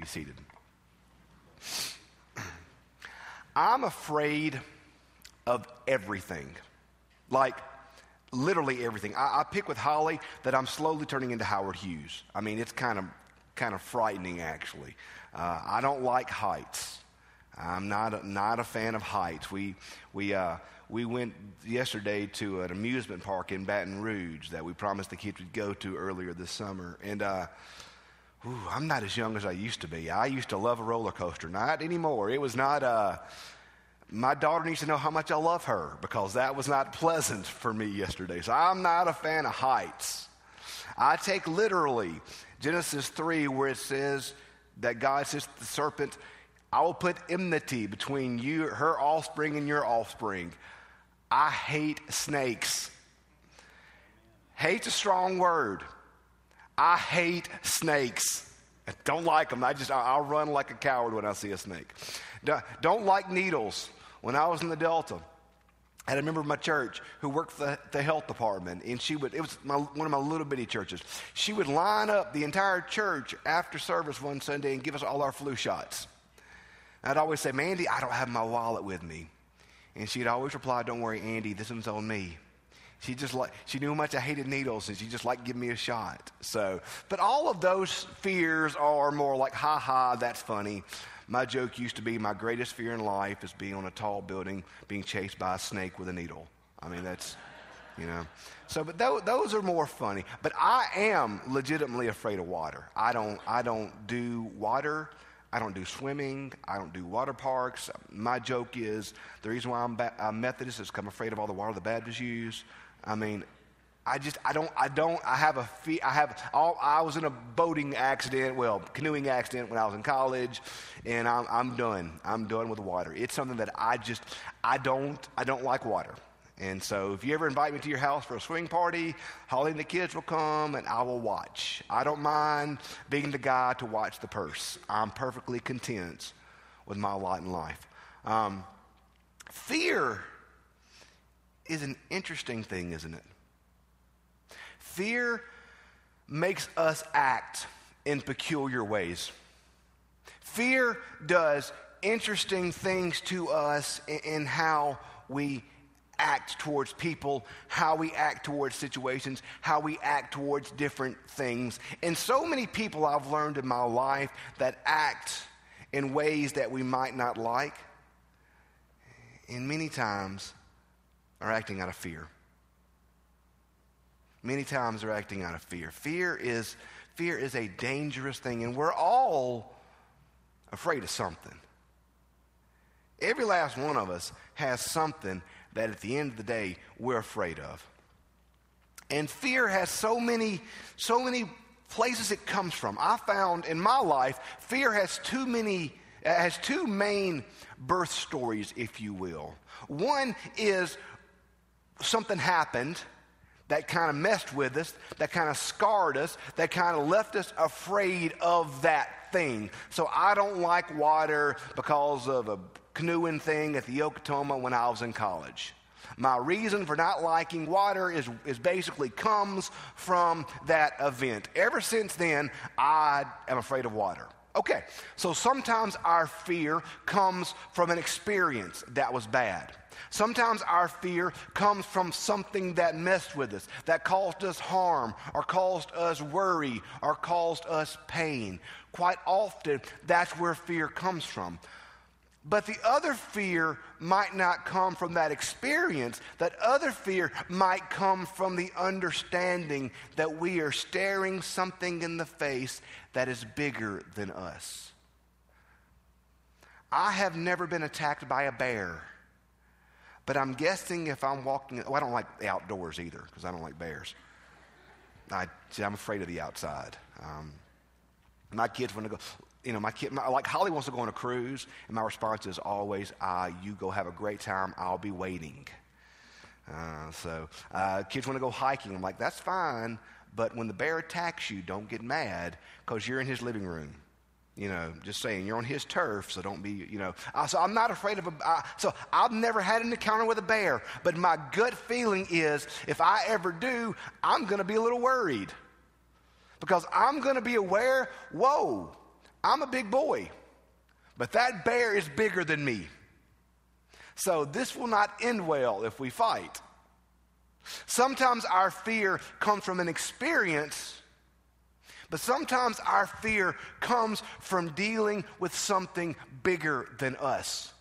be seated. I'm afraid of everything. Like, literally everything. I, I, pick with Holly that I'm slowly turning into Howard Hughes. I mean, it's kind of, kind of frightening, actually. Uh, I don't like heights. I'm not a, not a fan of heights. We, we, uh, we went yesterday to an amusement park in Baton Rouge that we promised the kids would go to earlier this summer. And uh, whew, I'm not as young as I used to be. I used to love a roller coaster. Not anymore. It was not. Uh, my daughter needs to know how much I love her because that was not pleasant for me yesterday. So I'm not a fan of heights. I take literally Genesis 3, where it says that God says to the serpent, I will put enmity between you, her offspring, and your offspring. I hate snakes. Hate's a strong word. I hate snakes. I don't like them. I just, I'll run like a coward when I see a snake. Don't like needles. When I was in the Delta, I had a member of my church who worked for the, the health department, and she would, it was my, one of my little bitty churches. She would line up the entire church after service one Sunday and give us all our flu shots. I'd always say, Mandy, I don't have my wallet with me. And she'd always reply, Don't worry, Andy, this one's on me. She just like she knew how much I hated needles, and she just liked giving me a shot. So, but all of those fears are more like, ha ha, that's funny. My joke used to be my greatest fear in life is being on a tall building, being chased by a snake with a needle. I mean, that's, you know. So, but th- those are more funny. But I am legitimately afraid of water. I don't, I don't do water. I don't do swimming. I don't do water parks. My joke is the reason why I'm, ba- I'm Methodist is because I'm afraid of all the water the Baptists use. I mean, I just, I don't, I don't, I have a fee, I have, all, I was in a boating accident, well, canoeing accident when I was in college, and I'm, I'm done. I'm done with water. It's something that I just, I don't, I don't like water. And so if you ever invite me to your house for a swing party, Holly and the kids will come and I will watch. I don't mind being the guy to watch the purse. I'm perfectly content with my lot in life. Um, fear is an interesting thing, isn't it? Fear makes us act in peculiar ways. Fear does interesting things to us in, in how we act towards people, how we act towards situations, how we act towards different things. And so many people I've learned in my life that act in ways that we might not like, and many times are acting out of fear. Many times they're acting out of fear. Fear is fear is a dangerous thing, and we're all afraid of something. Every last one of us has something that at the end of the day we're afraid of. And fear has so many, so many places it comes from. I found in my life, fear has too many, has two main birth stories, if you will. One is something happened that kind of messed with us, that kind of scarred us, that kind of left us afraid of that thing. So I don't like water because of a canoeing thing at the Okatoma when I was in college. My reason for not liking water is, is basically comes from that event. Ever since then, I am afraid of water. Okay, so sometimes our fear comes from an experience that was bad. Sometimes our fear comes from something that messed with us, that caused us harm, or caused us worry, or caused us pain. Quite often, that's where fear comes from. But the other fear might not come from that experience. That other fear might come from the understanding that we are staring something in the face that is bigger than us. I have never been attacked by a bear, but I'm guessing if I'm walking, well, I don't like the outdoors either because I don't like bears. I, see, I'm afraid of the outside. Um, my kids want to go, you know, my kid, my, like Holly wants to go on a cruise, and my response is always, uh, you go have a great time, I'll be waiting. Uh, so uh, kids want to go hiking. I'm like, that's fine, but when the bear attacks you, don't get mad because you're in his living room. You know, just saying, you're on his turf, so don't be, you know. Uh, so I'm not afraid of a, uh, so I've never had an encounter with a bear, but my gut feeling is if I ever do, I'm going to be a little worried because I'm going to be aware, whoa, I'm a big boy, but that bear is bigger than me. So this will not end well if we fight. Sometimes our fear comes from an experience, but sometimes our fear comes from dealing with something bigger than us.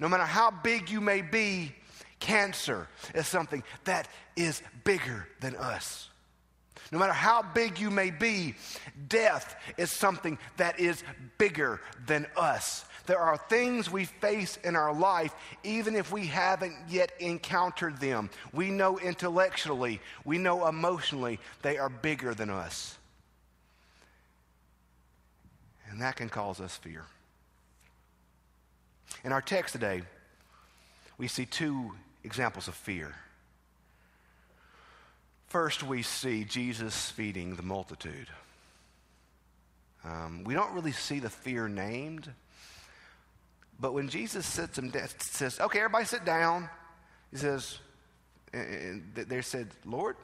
No matter how big you may be, cancer is something that is bigger than us. No matter how big you may be, death is something that is bigger than us. There are things we face in our life, even if we haven't yet encountered them. We know intellectually, we know emotionally, they are bigger than us. And that can cause us fear. In our text today, we see two examples of fear. First, we see Jesus feeding the multitude. Um, we don't really see the fear named, but when Jesus sits them down, says, "Okay, everybody sit down," he says, and they said, "Lord,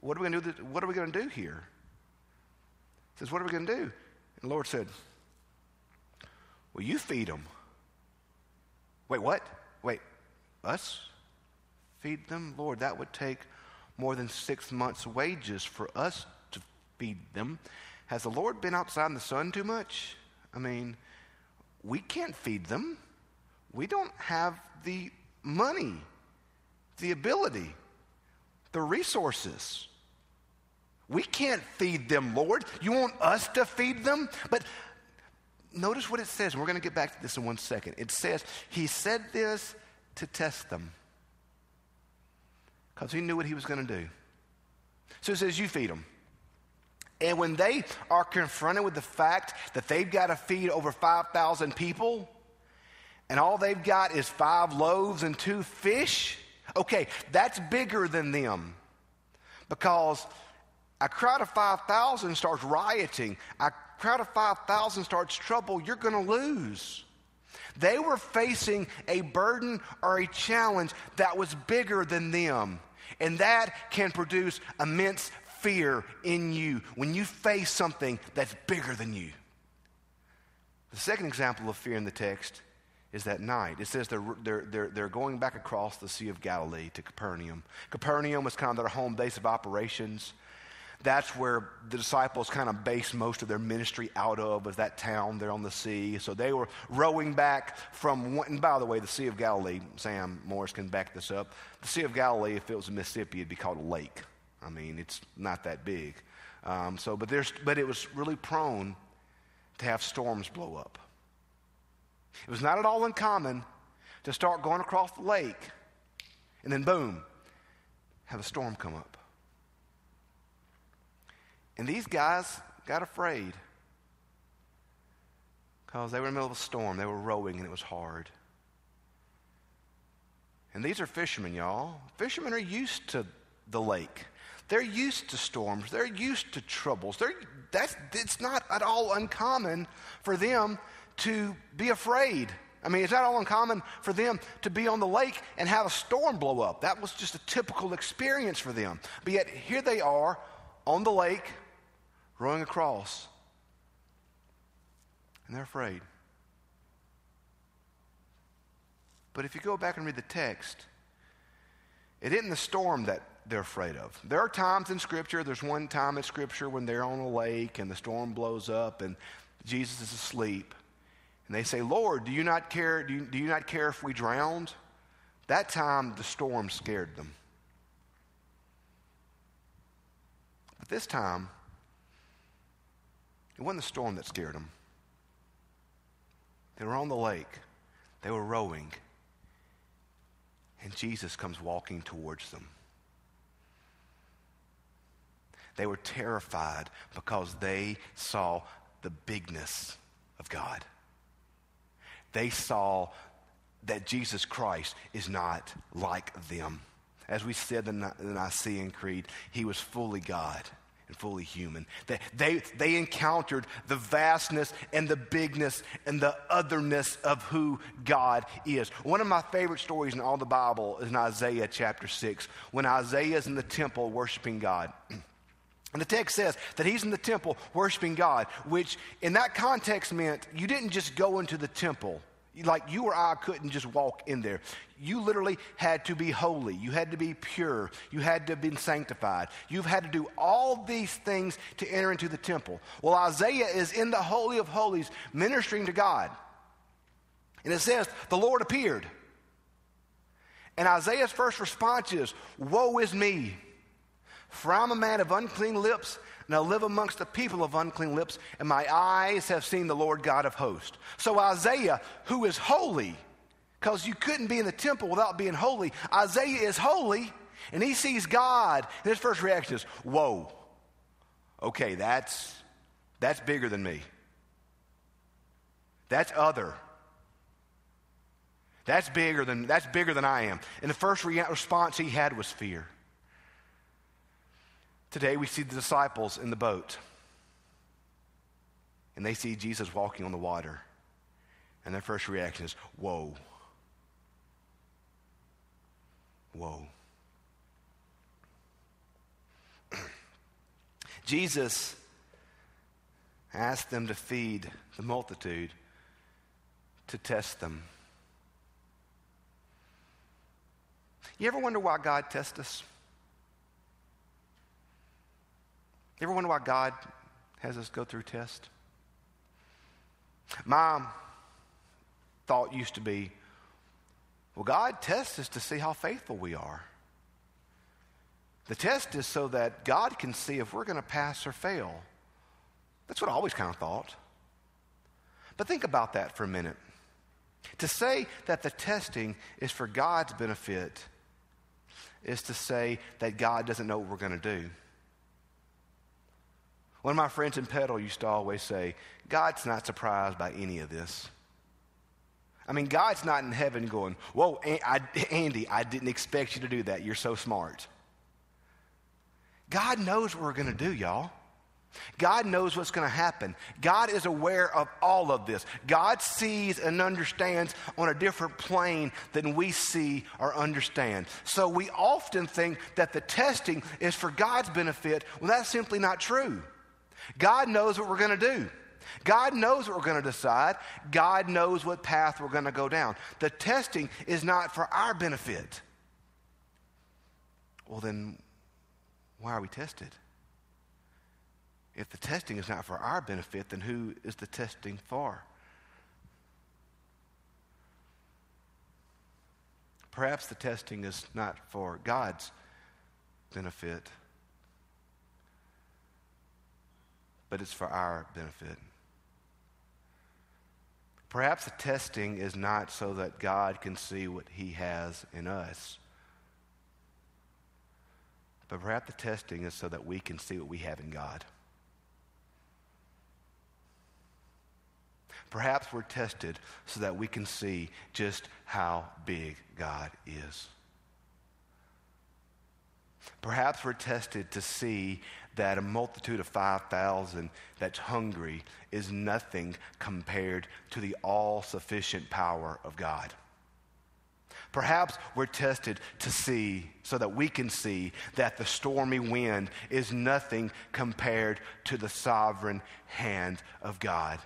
what are we going to do? What are we going to do here?" He says, "What are we going to do?" And the Lord said, "Well, you feed them." Wait, what? Wait, us feed them, Lord? That would take more than six months' wages for us to feed them. Has the Lord been outside in the sun too much? I mean, we can't feed them. We don't have the money, the ability, the resources. We can't feed them, Lord. You want us to feed them? But notice what it says. We're going to get back to this in one second. It says, He said this to test them because he knew what he was going to do. So it says, You feed them. And when they are confronted with the fact that they've got to feed over 5,000 people, and all they've got is five loaves and two fish, okay, that's bigger than them. Because a crowd of 5,000 starts rioting, a crowd of 5,000 starts trouble, you're going to lose. They were facing a burden or a challenge that was bigger than them. And that can produce immense fear in you when you face something that's bigger than you. The second example of fear in the text is that night. It says they're, they're, they're, they're going back across the Sea of Galilee to Capernaum. Capernaum was kind of their home base of operations. That's where the disciples kind of based most of their ministry out of, was that town there on the sea. So they were rowing back from, and by the way, the Sea of Galilee, Sam Morris can back this up. The Sea of Galilee, if it was Mississippi, it'd be called a lake. I mean, it's not that big. Um, so, but, there's, but it was really prone to have storms blow up. It was not at all uncommon to start going across the lake and then boom, have a storm come up. And these guys got afraid because they were in the middle of a storm. They were rowing and it was hard. And these are fishermen, y'all. Fishermen are used to the lake. They're used to storms. They're used to troubles. They're, that's, it's not at all uncommon for them to be afraid. I mean, it's not all uncommon for them to be on the lake and have a storm blow up. That was just a typical experience for them. But yet, here they are on the lake rowing across, and they're afraid. But if you go back and read the text, it isn't the storm that they're afraid of. There are times in Scripture, there's one time in Scripture when they're on a lake and the storm blows up and Jesus is asleep. And they say, Lord, do you not care, do you, do you not care if we drowned? That time the storm scared them. But this time, it wasn't the storm that scared them. They were on the lake, they were rowing, and Jesus comes walking towards them. They were terrified because they saw the bigness of God. They saw that Jesus Christ is not like them. As we said in the Nicene Creed, he was fully God and fully human. They, they, they encountered the vastness and the bigness and the otherness of who God is. One of my favorite stories in all the Bible is in Isaiah chapter 6, when Isaiah is in the temple worshiping God. And the text says that he's in the temple worshiping God, which in that context meant you didn't just go into the temple. Like you or I couldn't just walk in there. You literally had to be holy. You had to be pure. You had to have been sanctified. You've had to do all these things to enter into the temple. Well, Isaiah is in the Holy of Holies ministering to God. And it says, the Lord appeared. And Isaiah's first response is, Woe is me! For I'm a man of unclean lips, and I live amongst the people of unclean lips, and my eyes have seen the Lord God of hosts. So Isaiah, who is holy, because you couldn't be in the temple without being holy, Isaiah is holy, and he sees God. And his first reaction is, Whoa, okay, that's, that's bigger than me. That's other. That's bigger than, that's bigger than I am. And the first re- response he had was fear. Today we see the disciples in the boat. And they see Jesus walking on the water. And their first reaction is, Whoa. Whoa. Jesus asked them to feed the multitude to test them. You ever wonder why God tests us? You ever wonder why God has us go through tests? My thought used to be, well, God tests us to see how faithful we are. The test is so that God can see if we're going to pass or fail. That's what I always kind of thought. But think about that for a minute. To say that the testing is for God's benefit is to say that God doesn't know what we're going to do. One of my friends in Petal used to always say, God's not surprised by any of this. I mean, God's not in heaven going, Whoa, Andy, I didn't expect you to do that. You're so smart. God knows what we're going to do, y'all. God knows what's going to happen. God is aware of all of this. God sees and understands on a different plane than we see or understand. So we often think that the testing is for God's benefit when that's simply not true. God knows what we're going to do. God knows what we're going to decide. God knows what path we're going to go down. The testing is not for our benefit. Well, then, why are we tested? If the testing is not for our benefit, then who is the testing for? Perhaps the testing is not for God's benefit, but it's for our benefit. Perhaps the testing is not so that God can see what He has in us, but perhaps the testing is so that we can see what we have in God. Perhaps we're tested so that we can see just how big God is. Perhaps we're tested to see that a multitude of 5,000 that's hungry is nothing compared to the all sufficient power of God. Perhaps we're tested to see so that we can see that the stormy wind is nothing compared to the sovereign hand of God.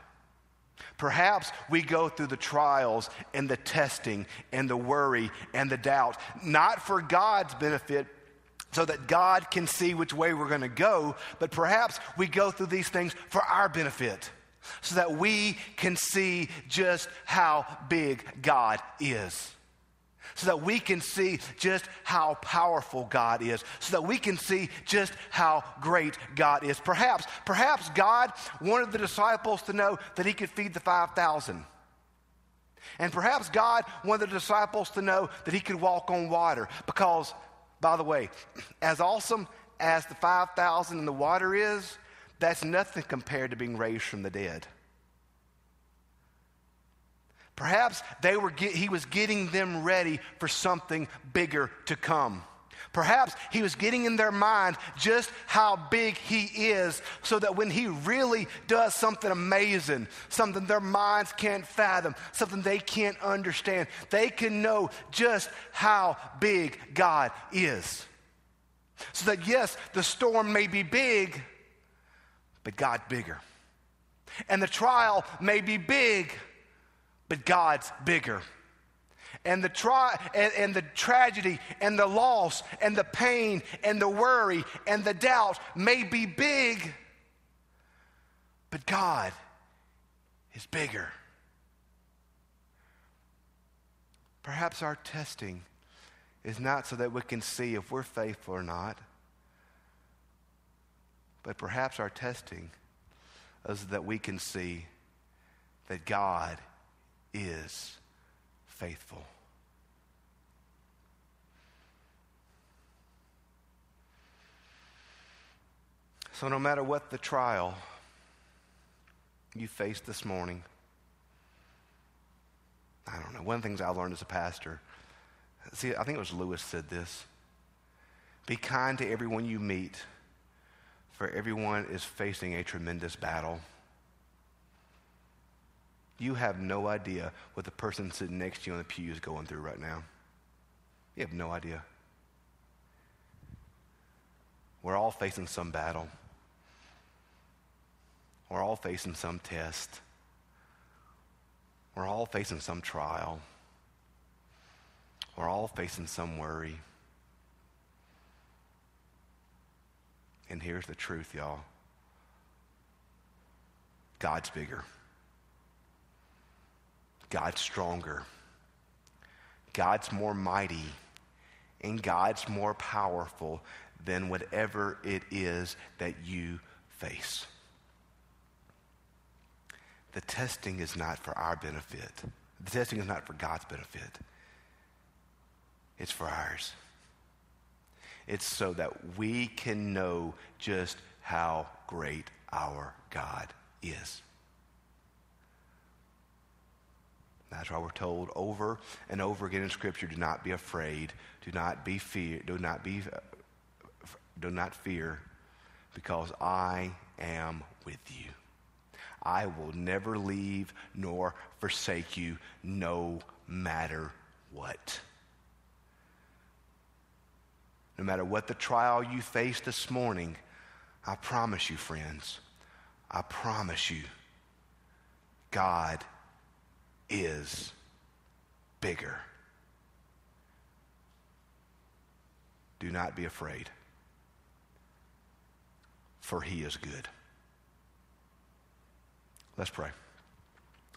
Perhaps we go through the trials and the testing and the worry and the doubt, not for God's benefit, so that God can see which way we're going to go, but perhaps we go through these things for our benefit so that we can see just how big God is. So that we can see just how powerful God is. So that we can see just how great God is. Perhaps, perhaps God wanted the disciples to know that He could feed the 5,000. And perhaps God wanted the disciples to know that He could walk on water because by the way, as awesome as the 5,000 in the water is, that's nothing compared to being raised from the dead. Perhaps they were get, he was getting them ready for something bigger to come. Perhaps he was getting in their mind just how big he is so that when he really does something amazing, something their minds can't fathom, something they can't understand, they can know just how big God is. So that, yes, the storm may be big, but God's bigger. And the trial may be big, but God's bigger. And the, tri- and, and the tragedy and the loss and the pain and the worry and the doubt may be big, but God is bigger. Perhaps our testing is not so that we can see if we're faithful or not, but perhaps our testing is that we can see that God is faithful. So, no matter what the trial you face this morning, I don't know. One of the things I learned as a pastor, see, I think it was Lewis said this be kind to everyone you meet, for everyone is facing a tremendous battle. You have no idea what the person sitting next to you on the pew is going through right now. You have no idea. We're all facing some battle. We're all facing some test. We're all facing some trial. We're all facing some worry. And here's the truth, y'all God's bigger, God's stronger, God's more mighty, and God's more powerful than whatever it is that you face. The testing is not for our benefit. The testing is not for God's benefit. It's for ours. It's so that we can know just how great our God is. That's why we're told over and over again in Scripture: Do not be afraid. Do not be fear. Do not be. Uh, do not fear, because I am with you. I will never leave nor forsake you, no matter what. No matter what the trial you face this morning, I promise you, friends, I promise you, God is bigger. Do not be afraid, for he is good. Let's pray.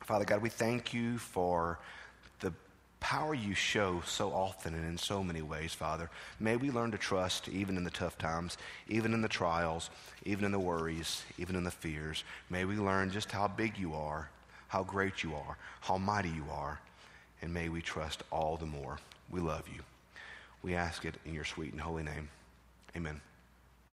Father God, we thank you for the power you show so often and in so many ways, Father. May we learn to trust even in the tough times, even in the trials, even in the worries, even in the fears. May we learn just how big you are, how great you are, how mighty you are, and may we trust all the more. We love you. We ask it in your sweet and holy name. Amen.